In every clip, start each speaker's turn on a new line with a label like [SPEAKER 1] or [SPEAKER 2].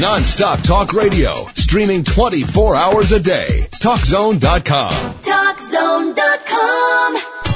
[SPEAKER 1] Non-stop talk radio, streaming 24 hours a day. TalkZone.com.
[SPEAKER 2] TalkZone.com.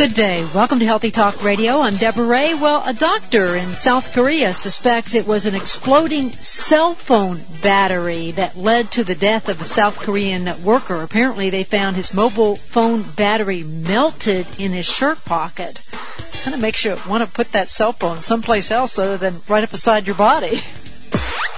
[SPEAKER 3] Good day. Welcome to Healthy Talk Radio. I'm Deborah Ray. Well, a doctor in South Korea suspects it was an exploding cell phone battery that led to the death of a South Korean worker. Apparently, they found his mobile phone battery melted in his shirt pocket. Kind of makes you want to put that cell phone someplace else other than right up beside your body.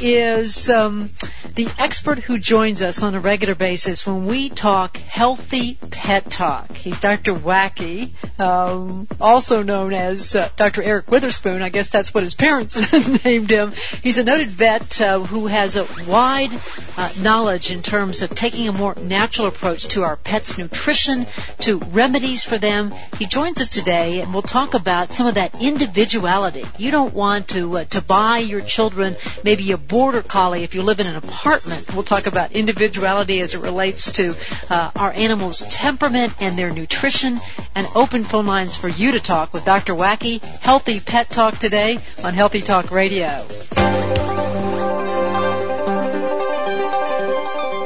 [SPEAKER 3] Is um, the expert who joins us on a regular basis when we talk healthy pet talk. He's Dr. Wacky, um, also known as uh, Dr. Eric Witherspoon. I guess that's what his parents named him. He's a noted vet uh, who has a wide uh, knowledge in terms of taking a more natural approach to our pets' nutrition, to remedies for them. He joins us today, and we'll talk about some of that individuality. You don't want to uh, to buy your children maybe a border collie if you live in an apartment. We'll talk about individuality as it relates to uh, our animals' temperament and their nutrition, and open phone lines for you to talk with Dr. Wacky. Healthy Pet Talk today on Healthy Talk Radio.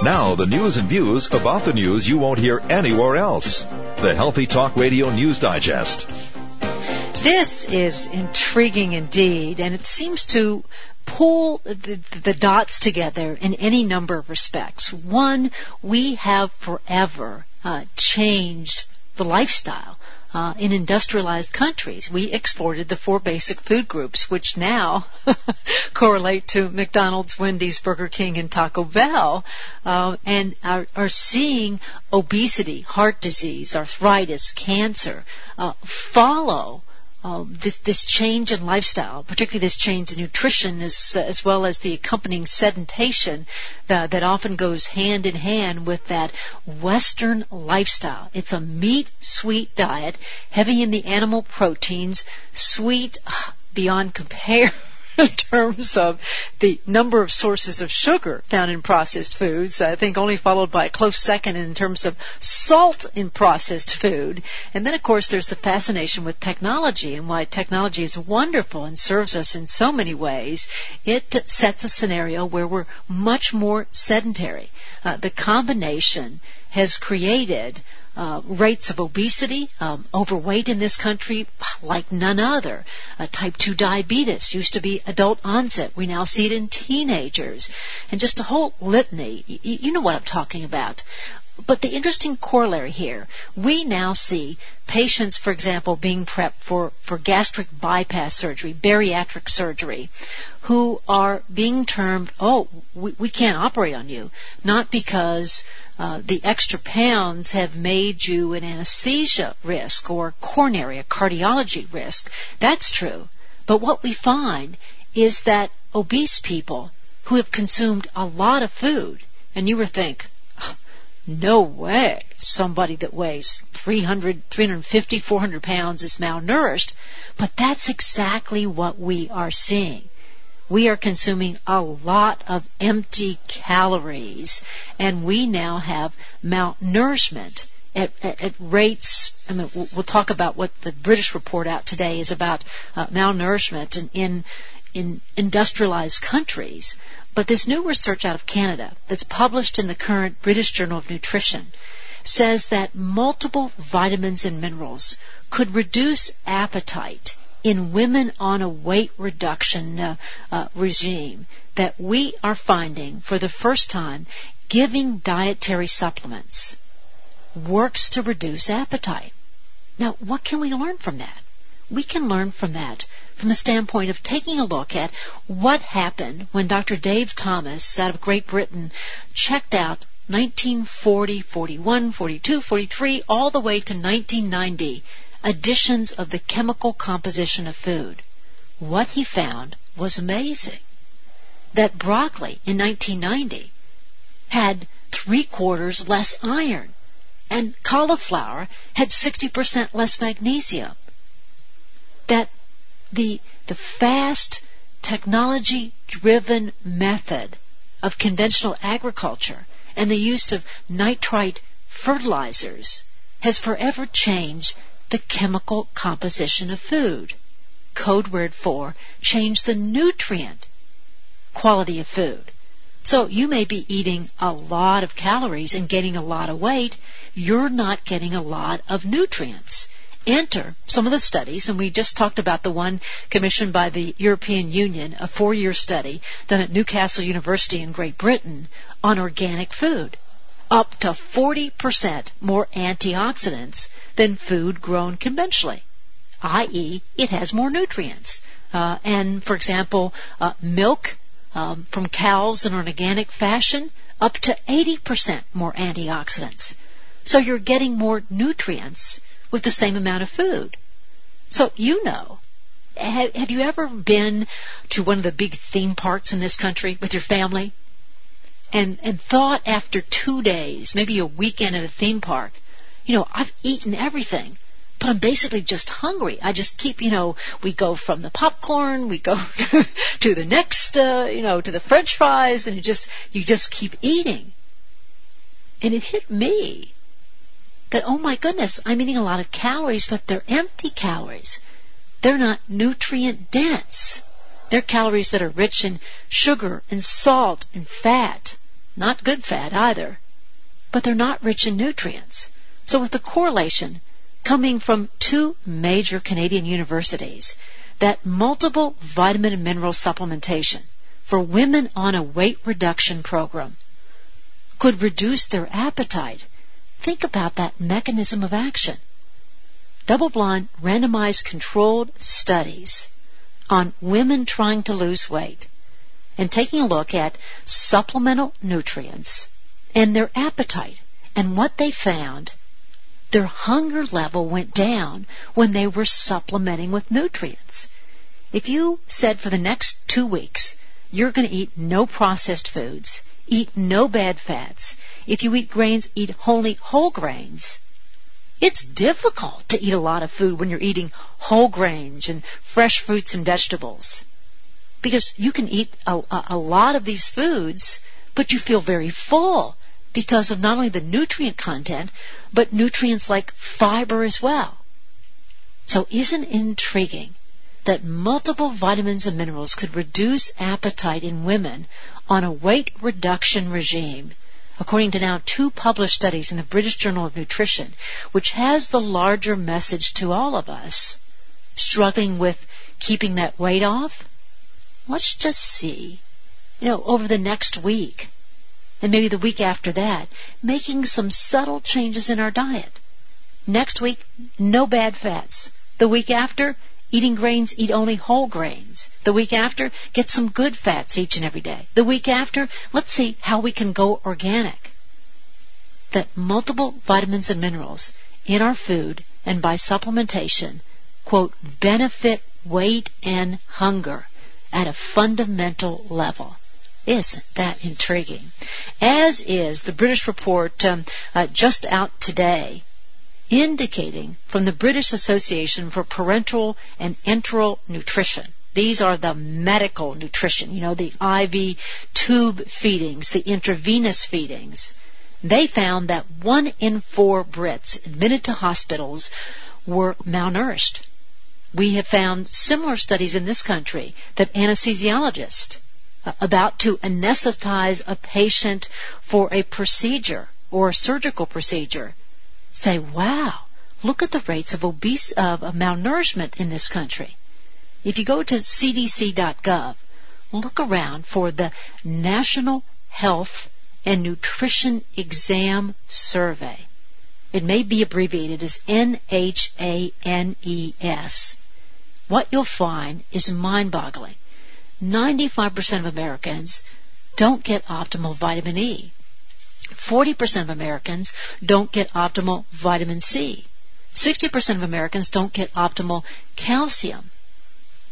[SPEAKER 1] Now, the news and views about the news you won't hear anywhere else. The Healthy Talk Radio News Digest.
[SPEAKER 3] This is intriguing indeed, and it seems to pull the, the, dots together in any number of respects. One, we have forever uh, changed the lifestyle. Uh, in industrialized countries, we exported the four basic food groups, which now correlate to McDonald's, Wendy's, Burger King, and Taco Bell, uh, and are, are, seeing obesity, heart disease, arthritis, cancer uh, follow um, this, this change in lifestyle, particularly this change in nutrition, as, uh, as well as the accompanying sedimentation that, uh, that often goes hand in hand with that Western lifestyle. It's a meat sweet diet, heavy in the animal proteins, sweet uh, beyond compare. in terms of the number of sources of sugar found in processed foods. I think only followed by a close second in terms of salt in processed food. And then, of course, there's the fascination with technology and why technology is wonderful and serves us in so many ways. It sets a scenario where we're much more sedentary. Uh, the combination has created uh, rates of obesity, um, overweight in this country like none other. Uh, type 2 diabetes used to be adult onset. We now see it in teenagers. And just a whole litany. Y- you know what I'm talking about. But the interesting corollary here, we now see patients, for example, being prepped for, for gastric bypass surgery, bariatric surgery, who are being termed, oh, we, we can't operate on you. Not because uh, the extra pounds have made you an anesthesia risk or coronary, a cardiology risk. That's true. But what we find is that obese people who have consumed a lot of food, and you would think, no way somebody that weighs 300, 350, 400 pounds is malnourished. But that's exactly what we are seeing we are consuming a lot of empty calories and we now have malnourishment at, at, at rates, I mean, we'll, talk about what the British report out today is about uh, malnourishment in, in, in industrialized countries. But this new research out of Canada that's published in the current British Journal of Nutrition says that multiple vitamins and minerals could reduce appetite in women on a weight reduction uh, uh, regime that we are finding for the first time giving dietary supplements works to reduce appetite. Now, what can we learn from that? We can learn from that from the standpoint of taking a look at what happened when Dr. Dave Thomas out of Great Britain checked out 1940, 41, 42, 43, all the way to 1990 additions of the chemical composition of food. What he found was amazing. That broccoli in 1990 had three quarters less iron and cauliflower had 60% less magnesium. That the, the fast technology driven method of conventional agriculture and the use of nitrite fertilizers has forever changed the chemical composition of food. Code word for change the nutrient quality of food. So you may be eating a lot of calories and getting a lot of weight. You're not getting a lot of nutrients. Enter some of the studies, and we just talked about the one commissioned by the European Union, a four-year study done at Newcastle University in Great Britain on organic food. Up to 40% more antioxidants than food grown conventionally, i.e., it has more nutrients. Uh, and for example, uh, milk um, from cows in an organic fashion, up to 80% more antioxidants. So you're getting more nutrients with the same amount of food. So you know. Have, have you ever been to one of the big theme parks in this country with your family? And, and thought after two days, maybe a weekend at a theme park, you know, I've eaten everything but I'm basically just hungry. I just keep, you know, we go from the popcorn, we go to the next, uh, you know, to the french fries, and you just, you just keep eating. And it hit me that, oh my goodness, I'm eating a lot of calories, but they're empty calories. They're not nutrient dense. They're calories that are rich in sugar and salt and fat. Not good fat either. But they're not rich in nutrients. So with the correlation coming from two major Canadian universities that multiple vitamin and mineral supplementation for women on a weight reduction program could reduce their appetite. Think about that mechanism of action. Double-blind, randomized controlled studies on women trying to lose weight and taking a look at supplemental nutrients and their appetite. And what they found their hunger level went down when they were supplementing with nutrients. If you said for the next two weeks, you're going to eat no processed foods, eat no bad fats, if you eat grains, eat only whole grains, it's difficult to eat a lot of food when you're eating whole grains and fresh fruits and vegetables. Because you can eat a, a, lot of these foods, but you feel very full because of not only the nutrient content, but nutrients like fiber as well. So isn't intriguing that multiple vitamins and minerals could reduce appetite in women on a weight reduction regime, according to now two published studies in the British Journal of Nutrition, which has the larger message to all of us struggling with keeping that weight off? Let's just see, you know, over the next week and maybe the week after that, making some subtle changes in our diet. Next week, no bad fats. The week after, eating grains, eat only whole grains. The week after, get some good fats each and every day. The week after, let's see how we can go organic. That multiple vitamins and minerals in our food and by supplementation, quote, benefit weight and hunger at a fundamental level. Isn't that intriguing? As is the British report um, uh, just out today, indicating from the British Association for Parenteral and Enteral Nutrition. These are the medical nutrition, you know, the IV tube feedings, the intravenous feedings. They found that one in four Brits admitted to hospitals were malnourished. We have found similar studies in this country that anesthesiologists uh, about to anesthetize a patient for a procedure or a surgical procedure say, wow, look at the rates of obese of, of malnourishment in this country. If you go to cdc.gov, look around for the National Health and Nutrition Exam Survey. It may be abbreviated as NHANES. What you'll find is mind-boggling. 95% of Americans don't get optimal vitamin E. 40% of Americans don't get optimal vitamin C. 60% of Americans don't get optimal calcium.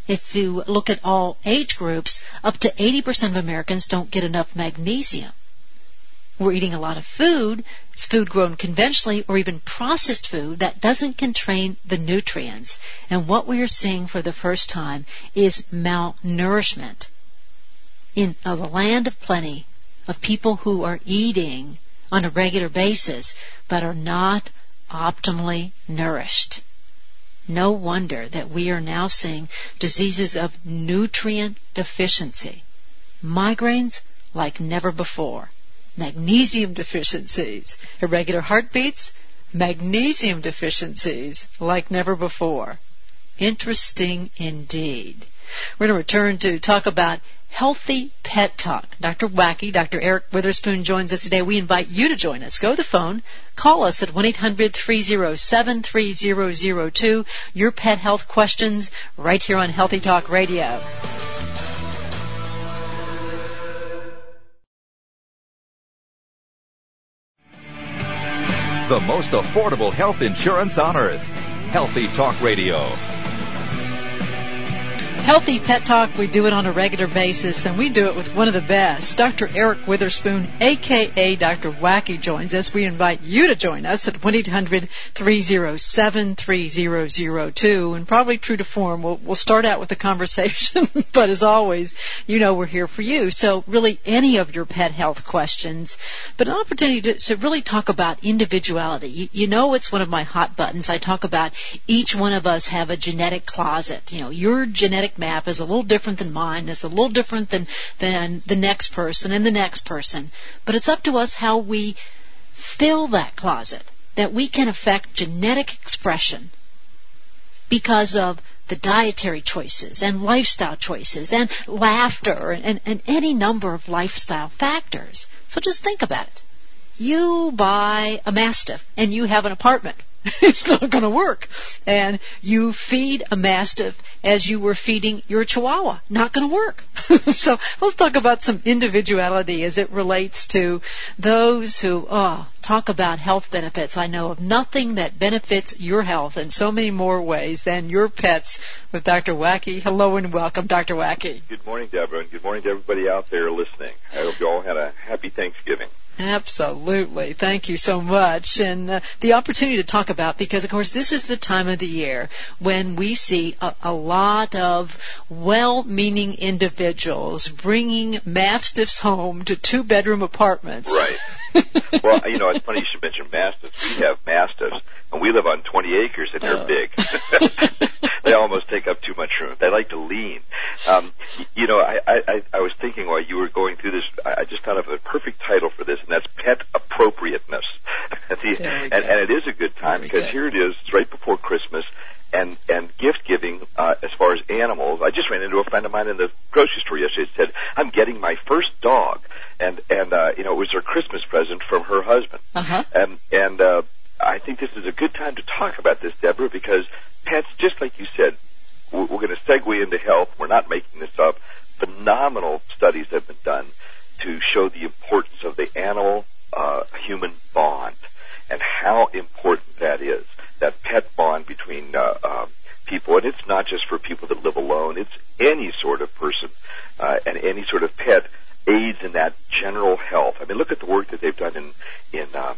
[SPEAKER 3] if you look at all age groups, up to 80% of Americans don't get enough magnesium. We're eating a lot of food, it's food grown conventionally or even processed food that doesn't contain the nutrients. And what we are seeing for the first time is malnourishment. In a land of plenty of people who are eating on a regular basis but are not optimally nourished. No wonder that we are now seeing diseases of nutrient deficiency. Migraines like never before. Magnesium deficiencies. Irregular heartbeats. Magnesium deficiencies like never before. Interesting indeed. We're going to return to talk about Healthy Pet Talk. Dr. Wacky, Dr. Eric Witherspoon joins us today. We invite you to join us. Go to the phone. Call us at 1-800-307-3002. Your pet health questions right here on Healthy Talk Radio.
[SPEAKER 1] The most affordable health insurance on earth. Healthy Talk Radio.
[SPEAKER 3] Healthy Pet Talk, we do it on a regular basis, and we do it with one of the best. Dr. Eric Witherspoon, aka Dr. Wacky, joins us. We invite you to join us at 1-800-307-3002. And probably true to form, we'll, we'll start out with a conversation, but as always, you know we're here for you. So really any of your pet health questions, but an opportunity to, to really talk about individuality. You, you know it's one of my hot buttons. I talk about each one of us have a genetic closet. You know, your genetic map is a little different than mine, is a little different than, than the next person and the next person. But it's up to us how we fill that closet, that we can affect genetic expression because of the dietary choices and lifestyle choices and laughter and, and, any number of lifestyle factors. So just think about it. You buy a Mastiff and you have an apartment it's not going to work. And you feed a mastiff as you were feeding your chihuahua. Not going to work. so let's talk about some individuality as it relates to those who oh, talk about health benefits. I know of nothing that benefits your health in so many more ways than your pets with Dr. Wacky. Hello and welcome, Dr. Wacky.
[SPEAKER 2] Good morning, Deborah, and good morning to everybody out there listening. I hope you all had a happy Thanksgiving.
[SPEAKER 3] Absolutely. Thank you so much. And uh, the opportunity to talk about, because of course this is the time of the year when we see a, a lot of well-meaning individuals bringing mastiffs home to two-bedroom apartments.
[SPEAKER 2] Right. well, you know, it's funny you should mention mastiffs. We have mastiffs, and we live on 20 acres, and they're oh. big. they almost take up too much room. They like to lean. Um, you know, I, I, I was thinking while you were going through this, I just thought of a perfect title for this, and that's pet appropriateness. the, and, and it is a good time because here it is, it's right before Christmas and and gift giving uh, as far as animals. I just ran into a friend of mine in the grocery store yesterday. Said I'm getting my first dog, and and uh, you know it was her Christmas present from her husband.
[SPEAKER 3] Uh-huh.
[SPEAKER 2] And and uh, I think this is a good time to talk about this, Deborah, because pets, just like you said, we're, we're going to segue into health. We're not making this up. Phenomenal studies have been done to show the importance of the animal uh, human bond and how important that is. That pet bond between uh, uh, people, and it's not just for people that live alone. It's any sort of person uh, and any sort of pet aids in that general health. I mean, look at the work that they've done in in uh,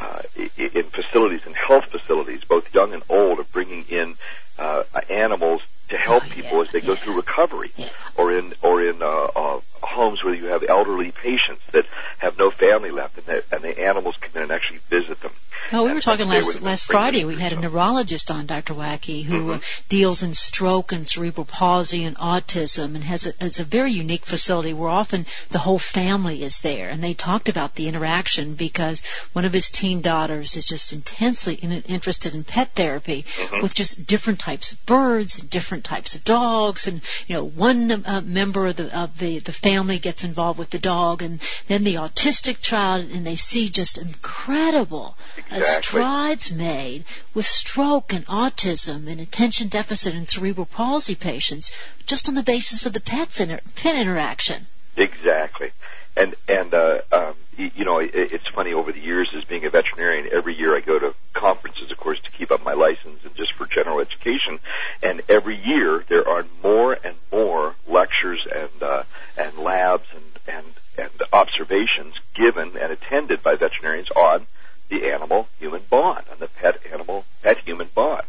[SPEAKER 2] uh, in facilities, in health facilities, both young and old, of bringing in uh, animals to help oh, people
[SPEAKER 3] yeah,
[SPEAKER 2] as they
[SPEAKER 3] yeah.
[SPEAKER 2] go through recovery,
[SPEAKER 3] yeah.
[SPEAKER 2] or in or in uh, uh, homes where you have elderly patients that have no family left, and the, and the animals come in and actually visit them.
[SPEAKER 3] Oh, we were talking last last Friday. We had a neurologist on, Dr. Wacky, who mm-hmm. deals in stroke and cerebral palsy and autism, and has a, has a very unique facility where often the whole family is there. And they talked about the interaction because one of his teen daughters is just intensely in, interested in pet therapy mm-hmm. with just different types of birds and different types of dogs, and you know, one uh, member of the of the the family gets involved with the dog, and then the autistic child, and they see just incredible
[SPEAKER 2] exactly.
[SPEAKER 3] Strides made with stroke and autism and attention deficit and cerebral palsy patients just on the basis of the pets inter- pet interaction.
[SPEAKER 2] Exactly. And and uh, um, you know, it's funny over the years as being a veterinarian, every year I go to conferences, of course, to keep up my license and just for general education. And every year there are more and more lectures and, uh, and labs and, and, and observations given and attended by veterinarians on the animal human bond, on the pet animal pet human bond.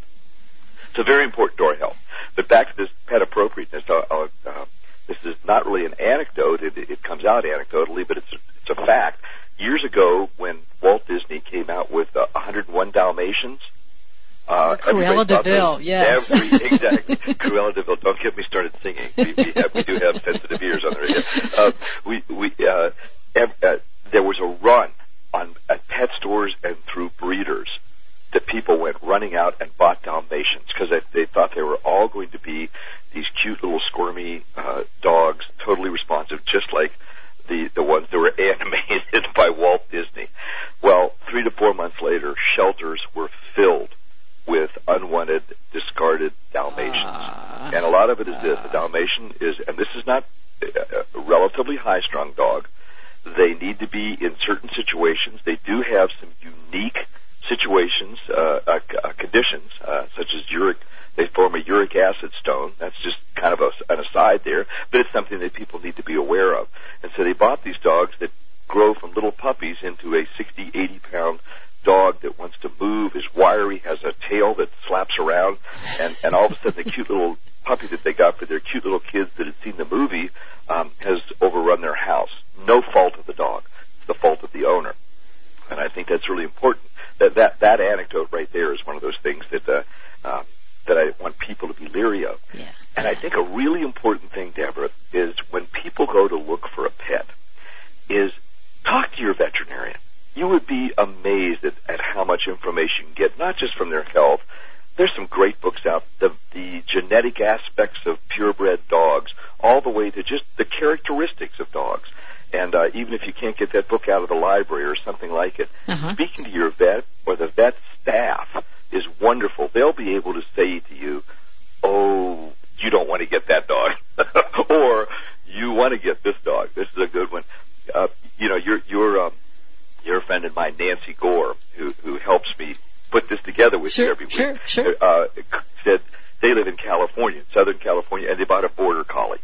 [SPEAKER 2] It's a very important to our health. But back to this pet appropriateness, I'll, I'll, uh, this is not really an anecdote. It, it comes out anecdotally, but it's a, it's a fact. Years ago, when Walt Disney came out with uh, 101 Dalmatians,
[SPEAKER 3] uh, Cruella de Vil, yes.
[SPEAKER 2] Every, exactly. Cruella de Vil. Don't get me started singing. We, we, have, we do have sensitive ears on the radio. Uh, we, we, uh, ev- uh, there was a run on at pet stores and through breeders that people went running out and bought Dalmatians because they, they thought they were all going to be these cute little squirmy uh, dogs, totally responsive, just like the the ones that were animated by Walt Disney. Well, three to four months later, shelters were filled with unwanted, discarded Dalmatians, uh, and a lot of it is uh, this: the Dalmatian is, and this is not a relatively high-strung dog. They need to be in certain situations. They do have some unique situations, uh, uh, uh, conditions, uh, such as uric, they form a uric acid stone. That's just kind of a, an aside there, but it's something that people need to be aware of. And so they bought these dogs that grow from little puppies into a 60, 80 pound dog that wants to move, is wiry, has a tail that slaps around, and, and all of a sudden the cute little puppy that they got for their cute little kids that had seen the movie um, has overrun their house. No fault of the dog. It's the fault of the owner. And I think that's really important that that that anecdote right there is one of those things that uh, um, that I want people to be leery of.
[SPEAKER 3] Yeah.
[SPEAKER 2] And I think a really important thing, Deborah, is when people go to look for a pet, is talk to your veterinarian. You would be amazed at, at how much information you get, not just from their health. There's some great books out, the, the genetic aspects of purebred dogs, all the way to just the characteristics of dogs. And uh, even if you can't get that book out of the library or something like it, uh-huh. speaking to your vet or the vet staff is wonderful. They'll be able to say to you, "Oh, you don't want to get that dog," or "You want to get this dog. This is a good one." Uh, you know, you're you're um, you're a friend of mine, Nancy Gore, who who helps me put this together with
[SPEAKER 3] sure,
[SPEAKER 2] you every week.
[SPEAKER 3] Sure, sure.
[SPEAKER 2] Uh, said they live in California, Southern California, and they bought a border collie,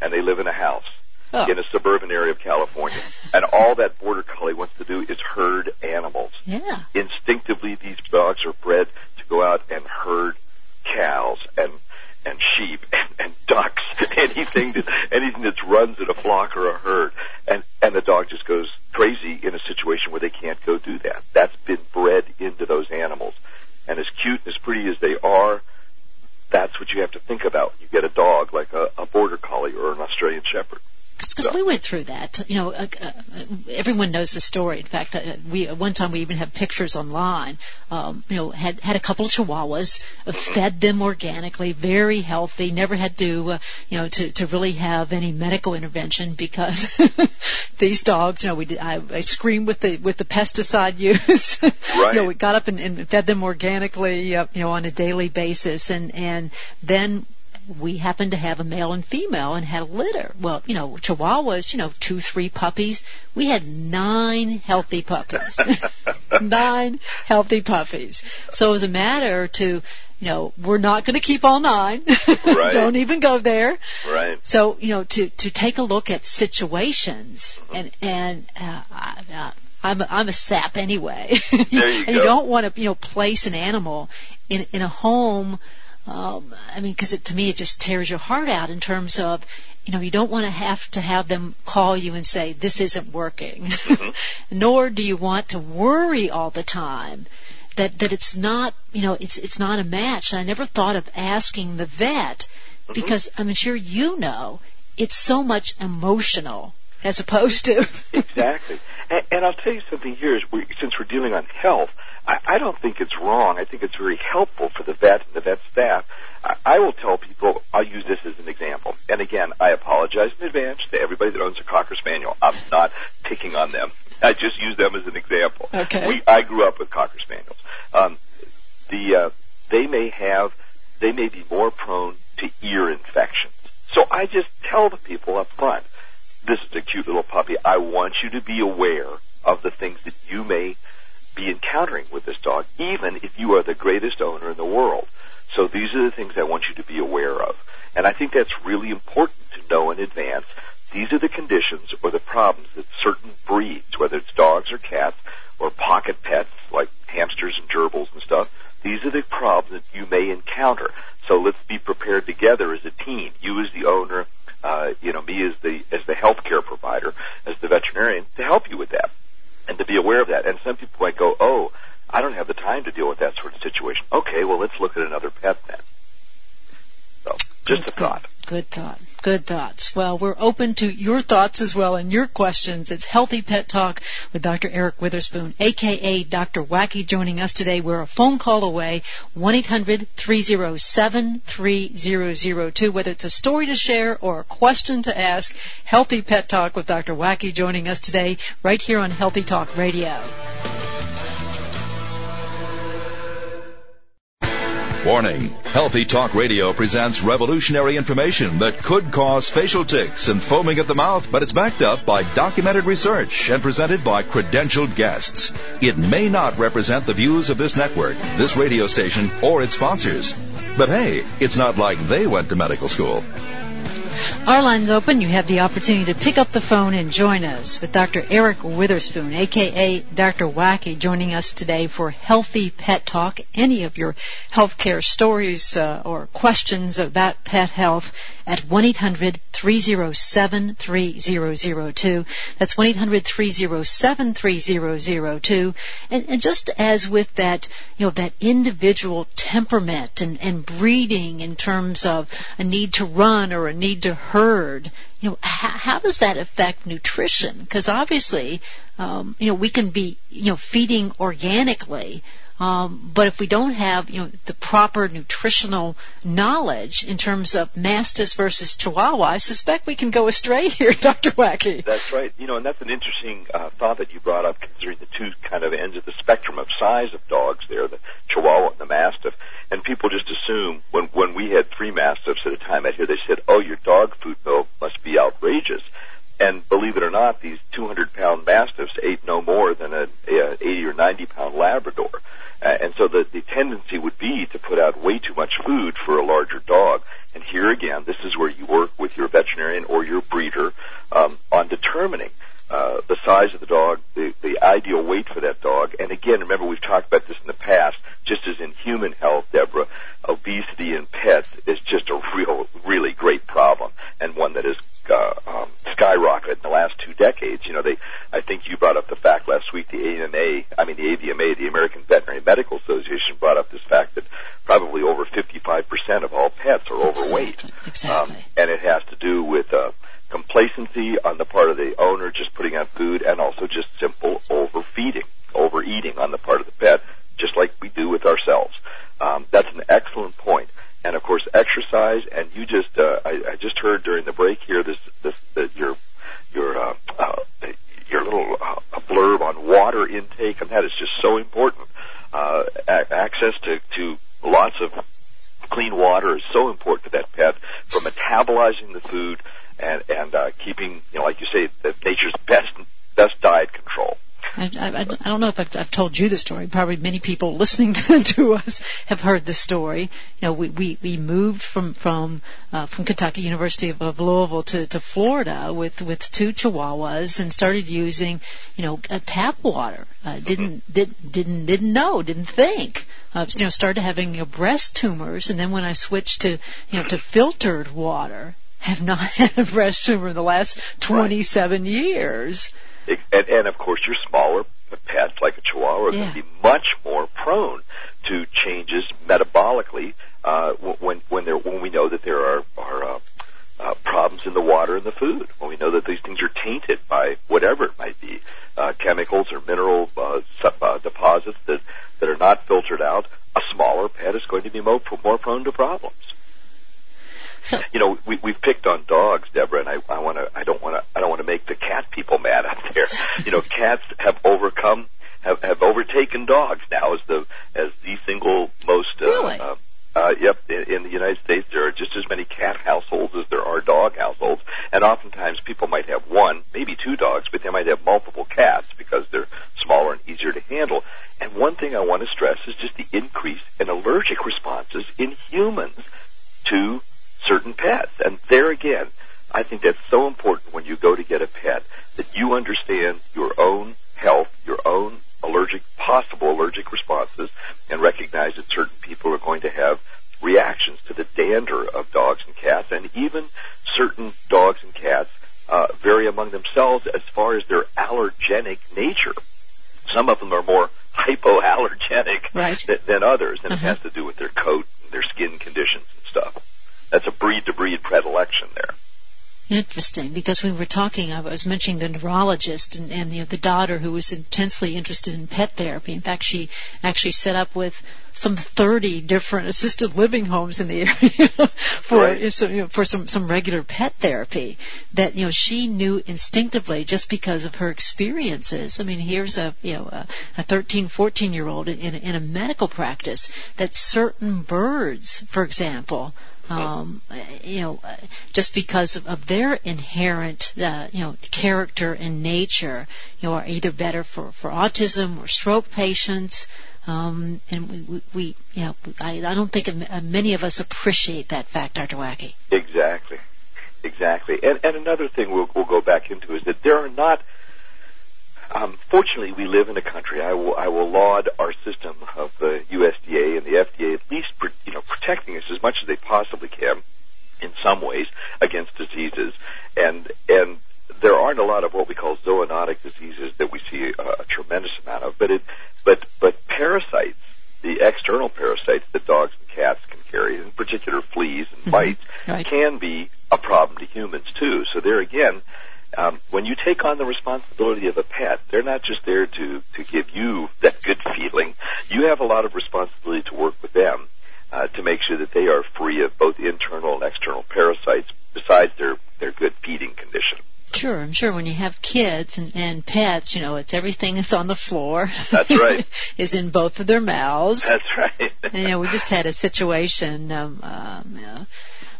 [SPEAKER 2] and they live in a house oh. in a suburban area of California. And all that border collie wants to do is herd animals.
[SPEAKER 3] Yeah.
[SPEAKER 2] Instinctively, these dogs are bred to go out and herd cows and and sheep and, and ducks, anything that anything that runs in a flock or a herd, and and the dog just goes crazy in a situation where they can't go do that. That's been bred into those animals, and as cute and as pretty as they are, that's what you have to think about. You get a dog like a, a border collie or an Australian shepherd
[SPEAKER 3] because we went through that. You know, uh, uh, everyone knows the story. In fact, uh, we one time we even have pictures online. Um, you know, had had a couple of Chihuahuas, uh, fed them organically, very healthy. Never had to, uh, you know, to to really have any medical intervention because these dogs. You know, we did. I, I screamed with the with the pesticide use.
[SPEAKER 2] right.
[SPEAKER 3] You know, we got up and, and fed them organically. Uh, you know, on a daily basis, and and then we happened to have a male and female and had a litter. Well, you know, Chihuahuas, you know, two, three puppies. We had nine healthy puppies. nine healthy puppies. So it was a matter to, you know, we're not going to keep all nine.
[SPEAKER 2] Right.
[SPEAKER 3] Don't even go there.
[SPEAKER 2] Right.
[SPEAKER 3] So, you know, to, to take a look at situations and, and, uh, uh, I'm a, I'm a sap anyway.
[SPEAKER 2] There you
[SPEAKER 3] and
[SPEAKER 2] go.
[SPEAKER 3] you don't want to, you know, place an animal in, in a home um, I mean, because to me it just tears your heart out in terms of, you know, you don't want to have to have them call you and say this isn't working, mm-hmm. nor do you want to worry all the time that that it's not, you know, it's it's not a match. And I never thought of asking the vet mm-hmm. because I'm sure you know it's so much emotional as opposed to
[SPEAKER 2] exactly. And, and I'll tell you something here: is we, since we're dealing on health I, I don't think it's wrong. I think it's very helpful for the vet and the vet staff. I, I will tell people, I'll use this as an example. And again, I apologize in advance to everybody that owns a Cocker Spaniel. I'm not picking on them. I just use them as an example.
[SPEAKER 3] Okay.
[SPEAKER 2] We, I grew up with Cocker Spaniels. Um, the, uh, they may have, they may be more prone to ear infections. So I just tell the people up front, this is a cute little puppy. I want you to be aware of the things that you may be encountering with this dog, even if you are the greatest owner in the world. So these are the things I want you to be aware of. And I think that's really important to know in advance. These are the conditions or the problems that certain breeds, whether it's dogs or cats or pocket pets like hamsters and gerbils and stuff, these are the problems that you may encounter. So let's be prepared together as a team. You as the owner, uh, you know, me as the as the healthcare provider, as the veterinarian, to help you with that and to be aware of that. And some people might go, "Oh, I don't have the time to deal with that sort of situation." Okay, well, let's look at another pet then. So, just
[SPEAKER 3] good,
[SPEAKER 2] a thought.
[SPEAKER 3] Good, good thought. Good thoughts. Well, we're open to your thoughts as well and your questions. It's Healthy Pet Talk with Dr. Eric Witherspoon, aka Dr. Wacky, joining us today. We're a phone call away, 1-800-307-3002. Whether it's a story to share or a question to ask, Healthy Pet Talk with Dr. Wacky joining us today right here on Healthy Talk Radio.
[SPEAKER 1] Warning. Healthy Talk Radio presents revolutionary information that could cause facial tics and foaming at the mouth, but it's backed up by documented research and presented by credentialed guests. It may not represent the views of this network, this radio station, or its sponsors. But hey, it's not like they went to medical school.
[SPEAKER 3] Our line's open. You have the opportunity to pick up the phone and join us with Dr. Eric Witherspoon, aka Dr. Wacky, joining us today for Healthy Pet Talk. Any of your healthcare stories uh, or questions about pet health at 1-800-307-3002. That's 1-800-307-3002. And, and just as with that, you know, that individual temperament and, and breeding in terms of a need to run or a need to herd, you know, how, how does that affect nutrition? Because obviously, um, you know, we can be, you know, feeding organically, um, but if we don't have, you know, the proper nutritional knowledge in terms of Mastiff versus Chihuahua, I suspect we can go astray here, Dr. Wacky.
[SPEAKER 2] That's right. You know, and that's an interesting uh, thought that you brought up, considering the two kind of ends of the spectrum of size of dogs there, the Chihuahua and the Mastiff. And people just assume when when we had three Mastiffs at a time out here, they said, "Oh, your dog food bill must be outrageous." And believe it or not, these 200 pound Mastiffs ate no more than an 80 or 90 pound Labrador. Uh, and so the, the tendency would be to put out way too much food for a larger dog. And here again, this is where you work with your veterinarian or your breeder um, on determining uh, the size of the dog, the, the ideal weight for that dog. And again, remember we've talked about this in the past, just as in human health, Deborah, obesity in pets is just a real, really great problem and one that has uh, um, skyrocketed in the last two decades. You know, they, I think you brought up the fact last week, the AMA, I mean the AVMA, the American Veterinary Medical Association brought up this fact that probably over 55% of all pets are overweight.
[SPEAKER 3] Exactly. exactly. Um,
[SPEAKER 2] and it has to do with, uh, complacency on the part of the owner just putting out food and also just simple overfeeding, overeating on the part of the pet, just like we do with ourselves. Um, that's an excellent point. And of course, exercise. And you just, uh, I, I just heard during the break here this, this, that your, your, uh, uh, your little uh, blurb on water intake, and that is just so important. Uh, a- access to, to lots of clean water is so important to that pet for metabolizing the food and and uh, keeping, you know, like you say, the nature's best best diet control.
[SPEAKER 3] I, I, I don't know if I've, I've told you the story. Probably many people listening to us have heard the story. You know, we we, we moved from from uh, from Kentucky University of, of Louisville to, to Florida with with two Chihuahuas and started using, you know, uh, tap water. Uh, didn't did, didn't didn't know, didn't think. Uh, you know, started having you know, breast tumors, and then when I switched to you know to filtered water, have not had a breast tumor in the last 27 right. years.
[SPEAKER 2] It, and, and of course, your smaller pets like a Chihuahua are yeah. going to be much more prone to changes metabolically uh, when when there when we know that there are are uh, uh, problems in the water and the food. When we know that these things are tainted by whatever it might be, uh, chemicals or mineral uh, uh, deposits that that are not filtered out, a smaller pet is going to be more, more prone to problems. You know, we we've picked on dogs, Deborah, and I I want to I don't want to I don't want to make the cat people mad out there. you know, cats have overcome have have overtaken dogs now as the as the single most uh,
[SPEAKER 3] really?
[SPEAKER 2] uh, Uh, yep, in, in the United States, there are just as many cat households as there are dog households, and oftentimes people might have one, maybe two dogs, but they might have multiple cats because they're smaller and easier to handle. And one thing I want to stress is just the increase in allergic responses in humans to certain pets. And there again, I think that's so important when you go to get a pet that you understand your own health, your own allergic, possible allergic responses, and recognize that certain people are going to have reactions to the dander of dogs and cats, and even certain dogs and cats uh, vary among themselves as far as their allergenic nature. Some of them are more hypoallergenic
[SPEAKER 3] right.
[SPEAKER 2] th- than others, and
[SPEAKER 3] Uh-huh.
[SPEAKER 2] it has to do with their coat, and their skin conditions and stuff. That's a breed to breed predilection there.
[SPEAKER 3] Interesting, because we were talking, I was mentioning the neurologist and, and you know, the daughter who was intensely interested in pet therapy. In fact, she actually set up with some 30 different assisted living homes in the area for
[SPEAKER 2] Right.
[SPEAKER 3] so, you know, for some some regular pet therapy. That you know she knew instinctively just because of her experiences. I mean, here's a you know a, a 13, 14 year old in in a medical practice that certain birds, for example um, you know, just because of, of their inherent, uh, you know, character and nature, you know, are either better for, for autism or stroke patients. Um, and we, we, we, you know, I, I don't think uh, many of us appreciate that fact, Dr. Wacky.
[SPEAKER 2] Exactly, exactly. And, and another thing we'll, we'll go back into is that there are not. Um, fortunately, we live in a country. I will, I will laud our system of the USDA and the FDA, at least, you know, protecting us as much as they possibly can, in some ways, against diseases. And and there aren't a lot of what we call zoonotic diseases that we see a, a tremendous amount of. But it, but but parasites, the external parasites that dogs and cats can carry, in particular fleas and bites,
[SPEAKER 3] Right.
[SPEAKER 2] can be a problem to humans too. So there again, um, when you take on the responsibility of a pet, they're not just there to to give you that good feeling. You have a lot of responsibility to work with them uh, to make sure that they are free of both internal and external parasites, besides their their good feeding condition.
[SPEAKER 3] Sure, I'm sure when you have kids and, and pets, you know, it's everything that's on the floor.
[SPEAKER 2] That's right.
[SPEAKER 3] is in both of their mouths.
[SPEAKER 2] That's right.
[SPEAKER 3] And, you know, we just had a situation. Um, um, know,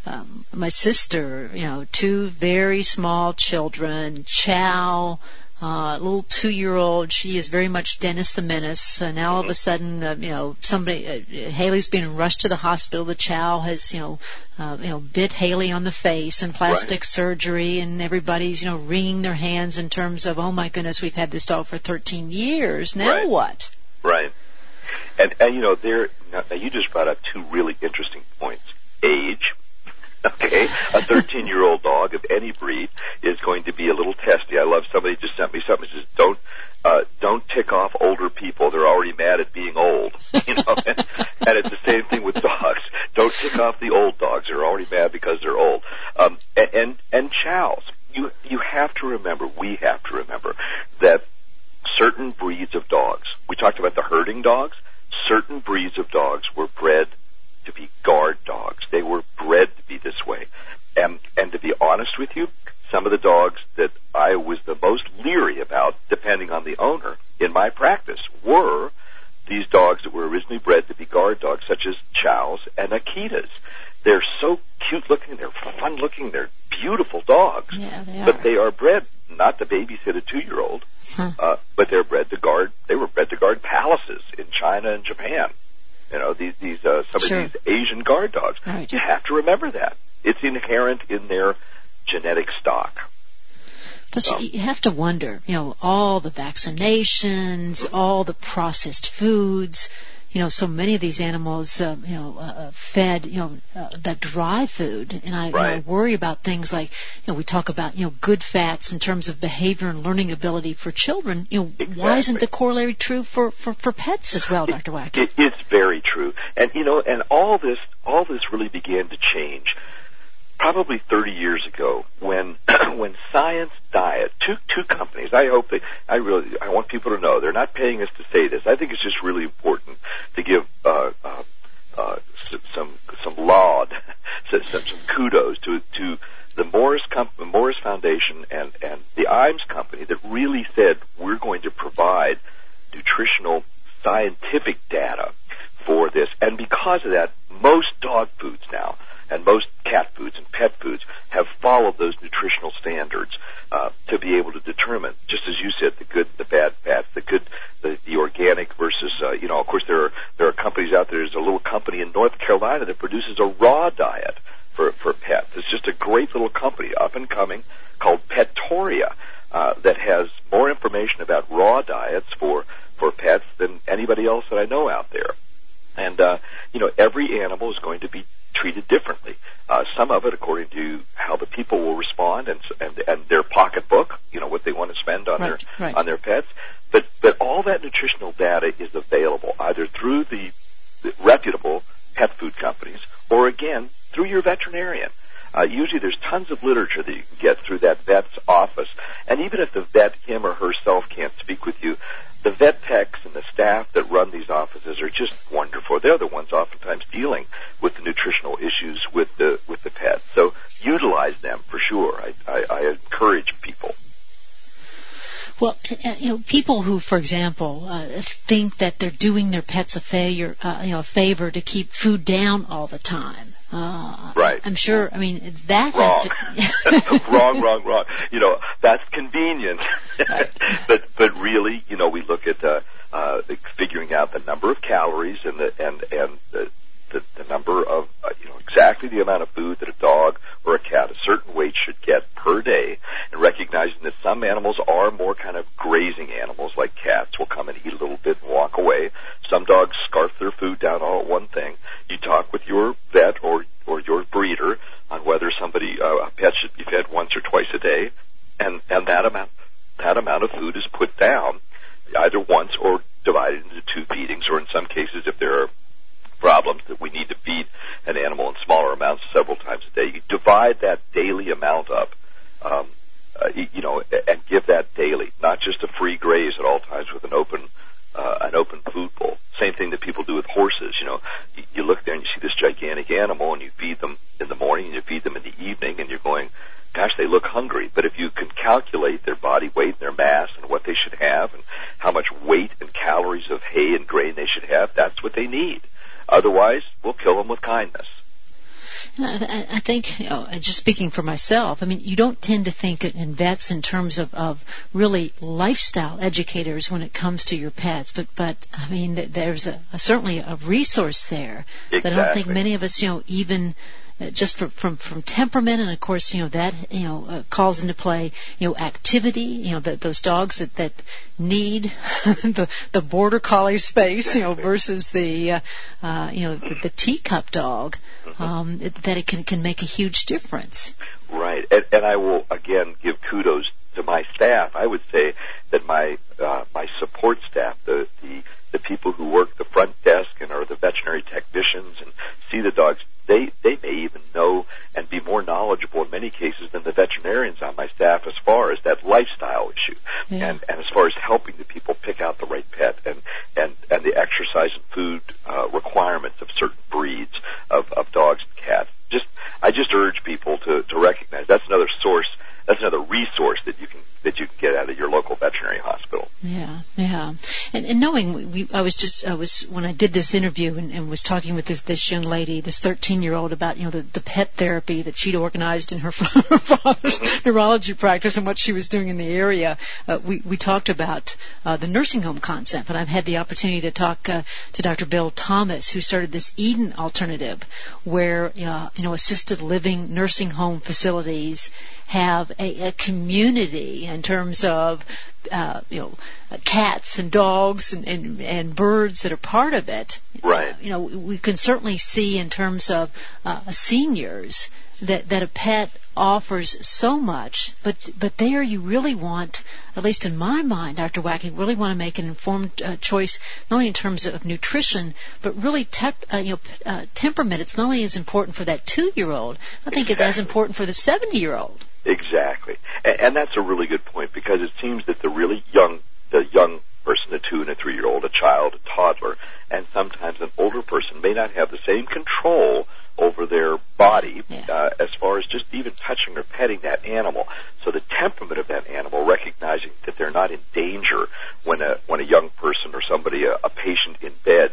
[SPEAKER 3] um, my sister, you know, two very small children, Chow, uh, little two-year-old. She is very much Dennis the Menace. And now all of a sudden, uh, you know, somebody, uh, Haley's being rushed to the hospital. The Chow has, you know, uh, you know, bit Haley on the face and plastic
[SPEAKER 2] Right.
[SPEAKER 3] surgery, and everybody's, you know, wringing their hands in terms of, oh my goodness, we've had this dog for 13 years. Now
[SPEAKER 2] Right.
[SPEAKER 3] what?
[SPEAKER 2] Right. And, and you know, there, now, now you just brought up two really interesting points. Age. Okay. A 13 year old dog of any breed is going to be a little testy. I love somebody just sent me something that says, don't, uh, don't tick off older people. They're already mad at being old. You know, and, and it's the same thing with dogs. Don't tick off the old dogs. They're already mad because they're old. Um, and, and, and chows. You, you have to remember, we have to remember that certain breeds of dogs. We talked about the herding dogs. Certain breeds of dogs were bred to be guard dogs. They were bred to be this way. And and to be honest with you, some of the dogs that I was the most leery about, depending on the owner, in my practice, were these dogs that were originally bred to be guard dogs, such as chows and Akitas. They're so cute looking, they're fun looking, they're beautiful dogs.
[SPEAKER 3] Yeah, they are.
[SPEAKER 2] But they are bred not to babysit a two year old,
[SPEAKER 3] Huh.
[SPEAKER 2] uh, but they're bred to guard. They were bred to guard palaces in China and Japan. You know these these uh, some
[SPEAKER 3] Sure.
[SPEAKER 2] of these Asian guard dogs.
[SPEAKER 3] Right.
[SPEAKER 2] You have to remember that it's inherent in their genetic stock.
[SPEAKER 3] Plus,
[SPEAKER 2] Um,
[SPEAKER 3] you have to wonder, you know, all the vaccinations, all the processed foods, you know, so many of these animals, um, you know, uh, uh, fed, you know, uh, that dry food, and I, you know, I worry about things like, you know, we talk about, you know, good fats in terms of behavior and learning ability for children. You know, why isn't the corollary true for for, for pets as well, Dr. Wack?
[SPEAKER 2] It, it's very true, and you know, and all this all this really began to change probably 30 years ago when when Science Diet, two two companies. I hope they, I really, I want people to know they're not paying us to say this. I think it's just really important to give uh, uh, uh, some some laud, some, some kudos to to the Morris Morris Foundation and and the Iams Company that really said we're going to provide nutritional scientific data for this, and because of that, most those nutritional standards uh, to be able to determine, just as you said, the good, the bad fats, the good, the, the organic versus, uh, you know, of course there are there are companies out there. There's a little company in North Carolina that produces a raw diet for for pets. It's just a great little company, up and coming, called Petoria, uh, that has more information about raw diets for for pets than anybody else that I know out there. And uh, you know, every animal is going to be treated differently. Uh, some of it according to how the people will respond and and, and their pocketbook, you know, what they want to spend on
[SPEAKER 3] Right,
[SPEAKER 2] their
[SPEAKER 3] right.
[SPEAKER 2] on their pets. But but all that nutritional data is available either through the, the reputable pet food companies or again through your veterinarian. Uh, usually there's tons of literature that you can get through that vet's office. And even if the vet, him or herself, can't speak with you, the vet techs and the staff that run these offices are just wonderful. They're the ones oftentimes dealing with the nutritional issues with the with the pets. So utilize them for sure. I, I, I encourage people.
[SPEAKER 3] Well, uh, you know, people who, for example, uh, think that they're doing their pets a favor, uh, you know, a favor to keep food down all the time. Uh,
[SPEAKER 2] Right.
[SPEAKER 3] I'm sure. I mean, that
[SPEAKER 2] Wrong.
[SPEAKER 3] has to.
[SPEAKER 2] wrong, wrong, wrong. You know, that's convenient. but but really, you know, we look at uh, uh, figuring out the number of calories and the and and the the, the number of uh, you know exactly the amount of food that a dog or a cat a certain weight should get per day, and recognizing that some animals are more kind of grazing animals, like cats will come and eat a little bit and walk away. Some dogs scarf their food down all at one thing. You talk with your vet or or your breeder on whether somebody uh, a pet should be fed once or twice a day, and and that amount that amount of food is put down either once or divided into two feedings, or in some cases, if there are problems that we need to feed an animal in smaller amounts several times a day, you divide that daily amount up. Um, uh, y- you know, a- and give that daily, not just a free graze at all times with an open, uh, an open food bowl. Same thing that people do with horses. You know, you, you look there and you see this gigantic animal, and you feed them in the morning, and you feed them in the evening, and you're going, gosh, they look hungry. But if you can calculate their body weight and their mass and what they should have, and how much weight and calories of hay and grain they should have, that's what they need. Otherwise, we'll kill them with kindness.
[SPEAKER 3] I, I think, you know, just speaking for myself, I mean, you don't tend to think in vets in terms of, of really lifestyle educators when it comes to your pets, but, but I mean, there's a, a certainly a resource there. That I don't think many of us, you know, even uh, just from, from from temperament and of course you know that you know uh, calls into play you know activity you know that those dogs that that need the the border collie space you know versus the uh, uh, you know the, the teacup dog um, that it can can make a huge difference
[SPEAKER 2] Right, and, and I will again give kudos to my staff. I would say that my uh, my support staff, the the the people who work the front desk and are the veterinary technicians and see the dogs, they they may even know and be more knowledgeable in many cases than the veterinarians on my staff as far as that lifestyle issue
[SPEAKER 3] Yeah.
[SPEAKER 2] and and as far as helping the people pick out the right pet and and and the exercise and food uh, requirements of certain breeds of of dogs and cats. Just I just urge people to to recognize that's another source, that's another resource that you can that you can get out of your local veterinary hospital.
[SPEAKER 3] Yeah, yeah, and, and knowing we, we, I was just, I was when I did this interview and, and was talking with this this young lady, this 13 year old, about you know the, the pet therapy that she'd organized in her, her father's neurology practice and what she was doing in the area. Uh, we we talked about uh, the nursing home concept, and I've had the opportunity to talk uh, to Dr. Bill Thomas, who started this Eden alternative, where uh, you know assisted living nursing home facilities have a, a community in terms of uh, you know cats and dogs and, and and birds that are part of it.
[SPEAKER 2] Right.
[SPEAKER 3] You know, we can certainly see in terms of uh, seniors that that a pet offers so much, but but there you really want, at least in my mind, Dr. Wacky, really want to make an informed uh, choice, not only in terms of nutrition, but really uh, you know p- uh, temperament. It's not only as important for that two-year-old, I think it's as important for the seventy-year-old.
[SPEAKER 2] Exactly, and, and that's a really good point because it seems that the really young, the young person, a two and a three year old, a child, a toddler, and sometimes an older person may not have the same control over their body
[SPEAKER 3] Yeah.
[SPEAKER 2] uh, as far as just even touching or petting that animal. So the temperament of that animal, recognizing that they're not in danger when a when a young person or somebody, a, a patient in bed,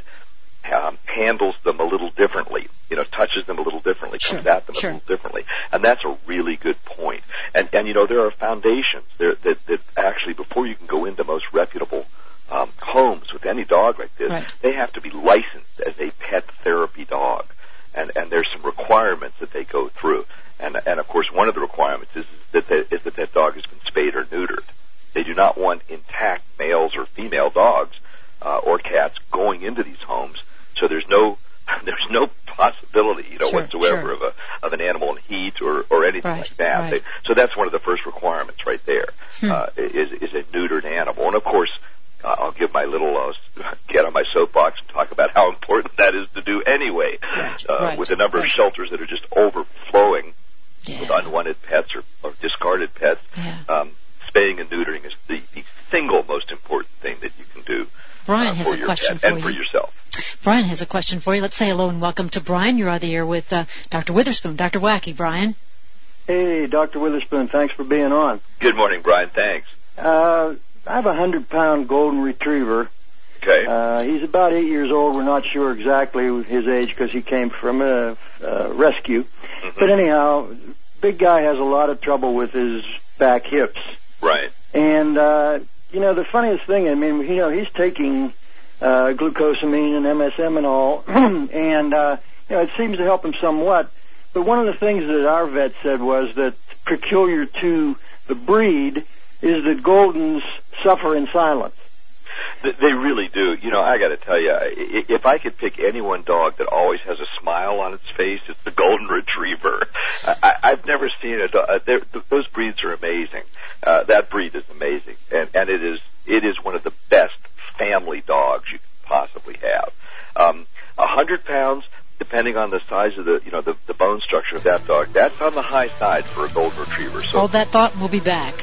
[SPEAKER 2] um, handles them a little differently. You know, touches them a little differently, comes at them
[SPEAKER 3] sure.
[SPEAKER 2] a little differently, and that's a really good point. And and you know there are foundations there that that actually before you can go into most reputable um, homes with any dog like this,
[SPEAKER 3] Right.
[SPEAKER 2] they have to be licensed as a pet therapy dog, and and there's some requirements that they go through, and and of course one of the requirements is that the, is that that dog has been spayed or neutered. They do not want intact males or female dogs uh, or cats going into these homes, so there's no there's no possibility, you know,
[SPEAKER 3] Sure,
[SPEAKER 2] whatsoever
[SPEAKER 3] sure.
[SPEAKER 2] of a of an animal in heat or or anything
[SPEAKER 3] Right,
[SPEAKER 2] like that.
[SPEAKER 3] right.
[SPEAKER 2] So that's one of the first requirements right there.
[SPEAKER 3] Hmm.
[SPEAKER 2] Uh, is is a neutered animal, and of course. Uh, I'll give my little uh, get on my soapbox and talk about how important that is to do anyway.
[SPEAKER 3] Right,
[SPEAKER 2] uh, with the number of shelters that are just overflowing
[SPEAKER 3] Yeah.
[SPEAKER 2] with unwanted pets or, or discarded pets,
[SPEAKER 3] Yeah.
[SPEAKER 2] um, spaying and neutering is the, the single most important thing that you can do
[SPEAKER 3] Brian
[SPEAKER 2] uh,
[SPEAKER 3] has
[SPEAKER 2] for
[SPEAKER 3] a question
[SPEAKER 2] pet
[SPEAKER 3] for
[SPEAKER 2] and for
[SPEAKER 3] you.
[SPEAKER 2] yourself.
[SPEAKER 3] Brian has a question for you. Let's say hello and welcome to Brian. You're on the air with uh, Dr. Witherspoon. Dr. Wacky, Brian.
[SPEAKER 4] Hey, Dr. Witherspoon, thanks for being on.
[SPEAKER 2] Good morning, Brian. Thanks.
[SPEAKER 4] Uh, I have a hundred pound golden retriever.
[SPEAKER 2] Okay.
[SPEAKER 4] Uh, he's about eight years old. We're not sure exactly his age because he came from a, a rescue.
[SPEAKER 2] Mhm.
[SPEAKER 4] But anyhow, big guy has a lot of trouble with his back hips.
[SPEAKER 2] right.
[SPEAKER 4] And, uh, you know, the funniest thing, I mean, you know, he's taking, uh, glucosamine and MSM and all, and, uh, you know, it seems to help him somewhat. But one of the things that our vet said was that peculiar to the breed is that Goldens suffer in silence.
[SPEAKER 2] They really do. You know, I got to tell you, if I could pick any one dog that always has a smile on its face, it's the golden retriever. I, I've never seen a dog. Uh, those breeds are amazing. Uh, that breed is amazing, and and it is it is one of the best family dogs you can possibly have. Um, a hundred pounds, depending on the size of the you know the, the bone structure of that dog, that's on the high side for a golden retriever. So
[SPEAKER 3] Hold that thought we'll be back.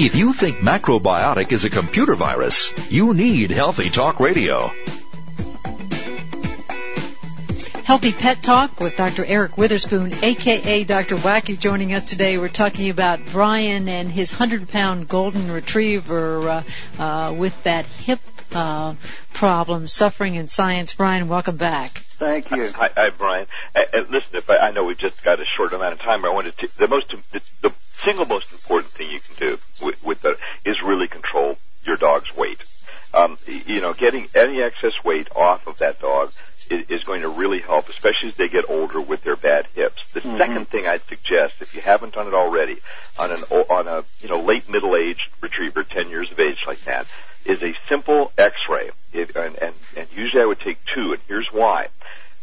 [SPEAKER 1] If you think Macrobiotic is a computer virus, you need Healthy Talk Radio.
[SPEAKER 3] Healthy Pet Talk with Dr. Eric Witherspoon, aka Dr. Wacky, joining us today. We're talking about Brian and his 100 pound golden retriever uh, uh, with that hip uh, problem, suffering in science. Brian, welcome back.
[SPEAKER 4] Thank you.
[SPEAKER 2] Hi, hi Brian. Uh, uh, listen, if I, I know we've just got a short amount of time, but I wanted to. The most, the, the single most important thing you can do with, with the is really control your dog's weight. Um, you know, getting any excess weight off of that dog is, is going to really help, especially as they get older with their bad hips. The second thing I'd suggest, if you haven't done it already, on an on a you know late middle aged retriever, ten years of age like that, is a simple X-ray. If, and, and and usually I would take two, and here's why.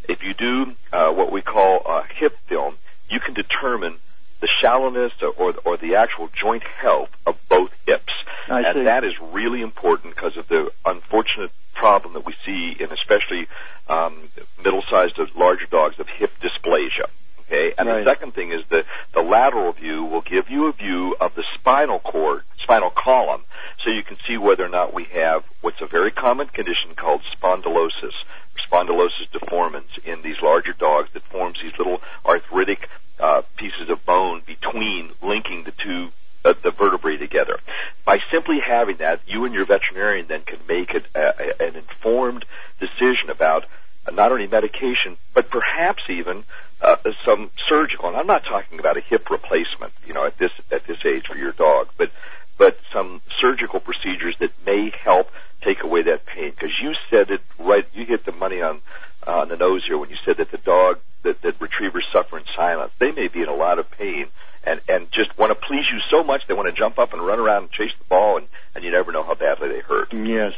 [SPEAKER 2] If you do uh, what we call a hip film, you can determine the shallowness or, or the actual joint health of both hips.
[SPEAKER 4] I
[SPEAKER 2] and
[SPEAKER 4] see.
[SPEAKER 2] that is really important because of the unfortunate problem that we see in especially um, middle-sized to larger dogs of hip dysplasia. Okay, and
[SPEAKER 4] Right.
[SPEAKER 2] the second thing is that the lateral view will give you a view of the spinal cord, spinal column, so you can see whether or not we have what's a very common condition called spondylosis, spondylosis deformans in these larger dogs that forms these little arthritic uh, pieces of bone between linking the two uh, the vertebrae together. By simply having that, you and your veterinarian then can make it, uh, an informed decision about uh, not only medication, but perhaps even uh, some surgical. And I'm not talking about a hip replacement, you know, at this at this age for your dog, but but some surgical procedures that may help take away that pain. Because you said it right, you hit the money on uh, on the nose here when you said that the dog that, that retrievers suffer in silence. They may be in a lot of pain and and just want to please you so much they want to jump up and run around and chase the ball and and you never know how badly they hurt.
[SPEAKER 4] Yes.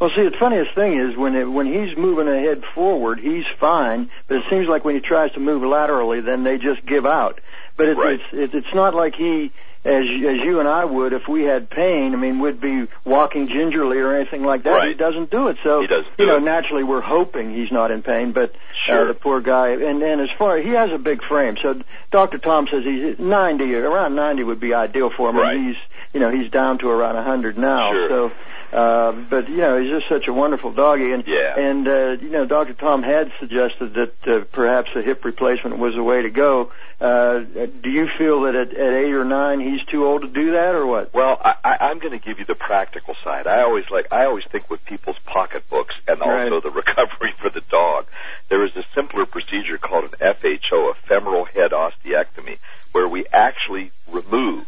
[SPEAKER 4] Well, see, the funniest thing is when it, when he's moving ahead forward, he's fine. But it seems like when he tries to move laterally, then they just give out. But it,
[SPEAKER 2] Right.
[SPEAKER 4] it's it, it's not like he, as as you and I would, if we had pain. I mean, we'd be walking gingerly or anything like that. He doesn't do it. So
[SPEAKER 2] He doesn't
[SPEAKER 4] you know,
[SPEAKER 2] it.
[SPEAKER 4] naturally, we're hoping he's not in pain. But
[SPEAKER 2] Sure.
[SPEAKER 4] uh, the poor guy, and and as far he has a big frame, so Dr. Tom says he's 90, around 90 would be ideal for him. and
[SPEAKER 2] Right.
[SPEAKER 4] He's you know he's down to around a 100 now.
[SPEAKER 2] Sure.
[SPEAKER 4] So. Uh, but you know, he's just such a wonderful doggy, and
[SPEAKER 2] Yeah.
[SPEAKER 4] and uh, you know, Dr. Tom had suggested that uh, perhaps a hip replacement was the way to go. Uh, do you feel that at, at eight or nine he's too old to do that, or what?
[SPEAKER 2] Well, I, I, I'm going to give you the practical side. I always like I always think with people's pocketbooks and also
[SPEAKER 4] Right.
[SPEAKER 2] the recovery for the dog. there is a simpler procedure called an FHO, a femoral head ostectomy, where we actually remove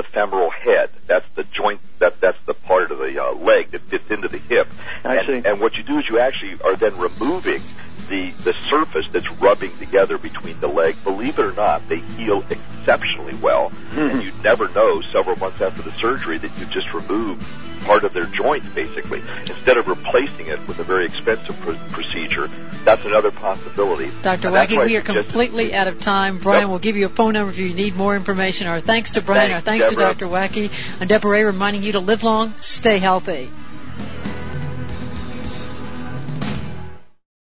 [SPEAKER 2] the femoral head. That's the joint. That that's the part of the uh, leg that fits into the hip.
[SPEAKER 4] I
[SPEAKER 2] and,
[SPEAKER 4] see.
[SPEAKER 2] and what you do is you actually are then removing the the surface that's rubbing together between the leg. Believe it or not, they heal exceptionally well, and you never know several months after the surgery that you've just removed part of their joint, basically, instead of replacing it with a very expensive pr- procedure. That's another possibility.
[SPEAKER 3] Dr.
[SPEAKER 2] And
[SPEAKER 3] Wacky, we are completely out of time. Brian
[SPEAKER 2] Yep.
[SPEAKER 3] will give you a phone number if you need more information. Our thanks to Brian,
[SPEAKER 2] Thanks,
[SPEAKER 3] our thanks
[SPEAKER 2] Deborah.
[SPEAKER 3] to Dr. Wacky. I'm Deborah Ray reminding you to live long, stay healthy.